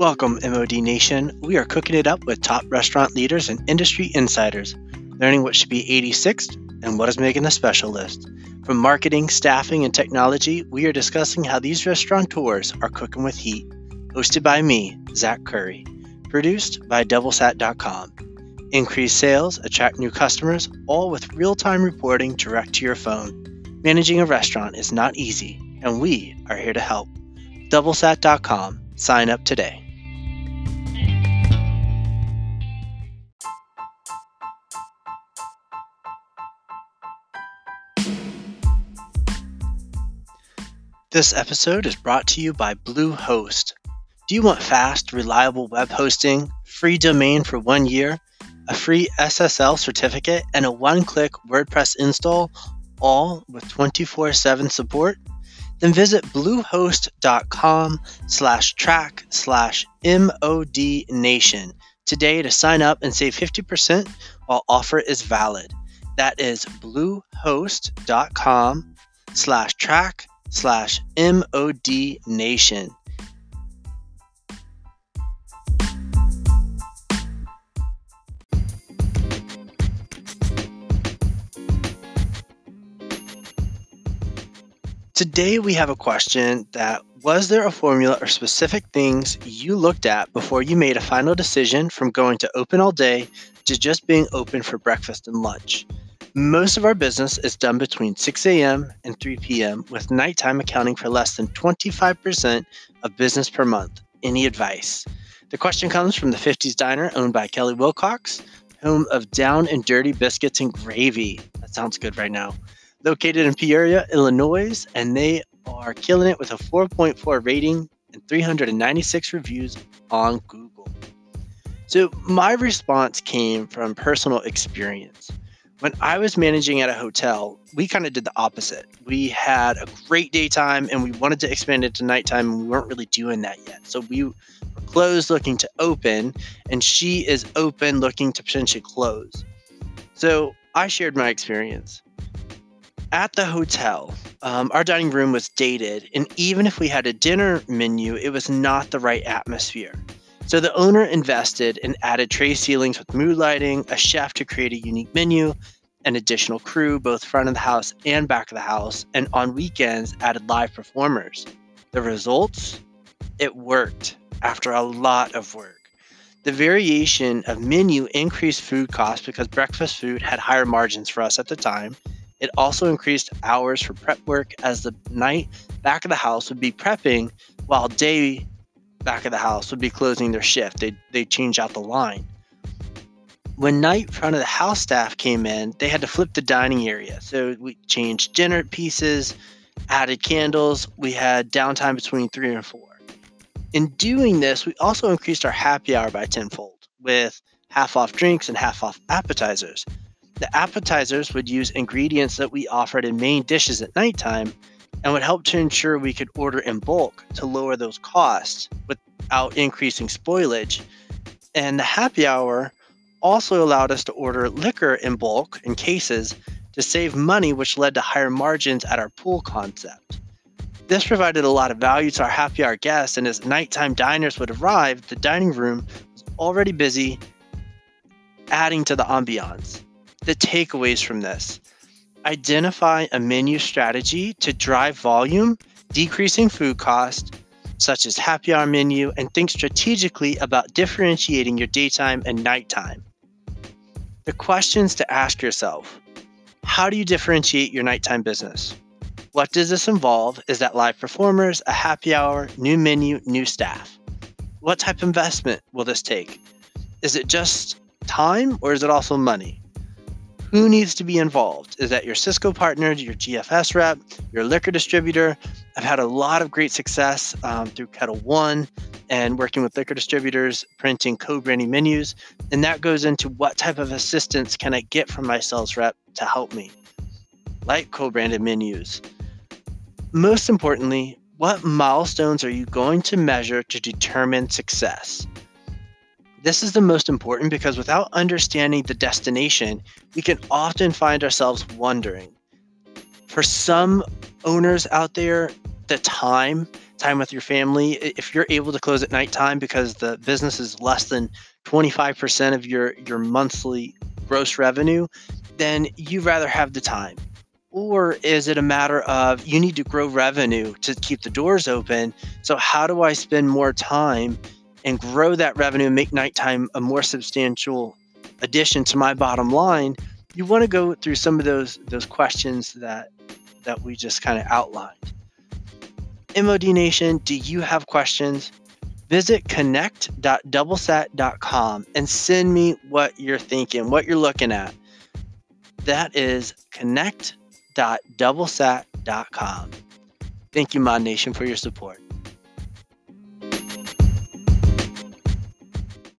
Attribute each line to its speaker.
Speaker 1: Welcome, MOD Nation. We are cooking it up with top restaurant leaders and industry insiders, learning what should be 86th and what is making the special list. From marketing, staffing, and technology, we are discussing how these restaurateurs are cooking with heat. Hosted by me, Zach Curry. Produced by DoubleSat.com. Increase sales, attract new customers, all with real time reporting direct to your phone. Managing a restaurant is not easy, and we are here to help. DoubleSat.com. Sign up today. This episode is brought to you by Bluehost. Do you want fast, reliable web hosting, free domain for one year, a free SSL certificate, and a one click WordPress install, all with 24 7 support? Then visit bluehost.com slash track slash modnation today to sign up and save 50% while offer is valid. That is bluehost.com slash track slash MOD Nation. Today, we have a question that was there a formula or specific things you looked at before you made a final decision from going to open all day to just being open for breakfast and lunch? Most of our business is done between 6 a.m. and 3 p.m., with nighttime accounting for less than 25% of business per month. Any advice? The question comes from the 50s Diner, owned by Kelly Wilcox, home of Down and Dirty Biscuits and Gravy. That sounds good right now located in Peoria, Illinois, and they are killing it with a 4.4 rating and 396 reviews on Google. So, my response came from personal experience. When I was managing at a hotel, we kind of did the opposite. We had a great daytime and we wanted to expand it to nighttime, and we weren't really doing that yet. So, we were closed looking to open, and she is open looking to potentially close. So, I shared my experience at the hotel, um, our dining room was dated, and even if we had a dinner menu, it was not the right atmosphere. So the owner invested and added tray ceilings with mood lighting, a chef to create a unique menu, an additional crew, both front of the house and back of the house, and on weekends added live performers. The results? It worked after a lot of work. The variation of menu increased food costs because breakfast food had higher margins for us at the time it also increased hours for prep work as the night back of the house would be prepping while day back of the house would be closing their shift. They they change out the line. When night front of the house staff came in, they had to flip the dining area. So we changed dinner pieces, added candles. We had downtime between three and four. In doing this, we also increased our happy hour by tenfold with half off drinks and half off appetizers. The appetizers would use ingredients that we offered in main dishes at nighttime and would help to ensure we could order in bulk to lower those costs without increasing spoilage. And the happy hour also allowed us to order liquor in bulk in cases to save money, which led to higher margins at our pool concept. This provided a lot of value to our happy hour guests, and as nighttime diners would arrive, the dining room was already busy, adding to the ambiance the takeaways from this identify a menu strategy to drive volume, decreasing food cost, such as happy hour menu, and think strategically about differentiating your daytime and nighttime. The questions to ask yourself How do you differentiate your nighttime business? What does this involve? Is that live performers, a happy hour, new menu, new staff? What type of investment will this take? Is it just time or is it also money? Who needs to be involved? Is that your Sysco partner, your GFS rep, your liquor distributor? I've had a lot of great success um, through Ketel One and working with liquor distributors, printing co-branding menus, and that goes into what type of assistance can I get from my sales rep to help me, like co-branded menus. Most importantly, what milestones are you going to measure to determine success? This is the most important because without understanding the destination, we can often find ourselves wondering. For some owners out there, the time time with your family. If you're able to close at nighttime because the business is less than 25% of your, your monthly gross revenue, then you'd rather have the time. Or is it a matter of you need to grow revenue to keep the doors open? So, how do I spend more time and grow that revenue and make nighttime a more substantial addition to my bottom line? You want to go through some of those those questions that that we just kind of outlined. MOD Nation, do you have questions? Visit connect.doublesat.com and send me what you're thinking, what you're looking at. That is connect.doublesat.com. Thank you, Mod Nation, for your support.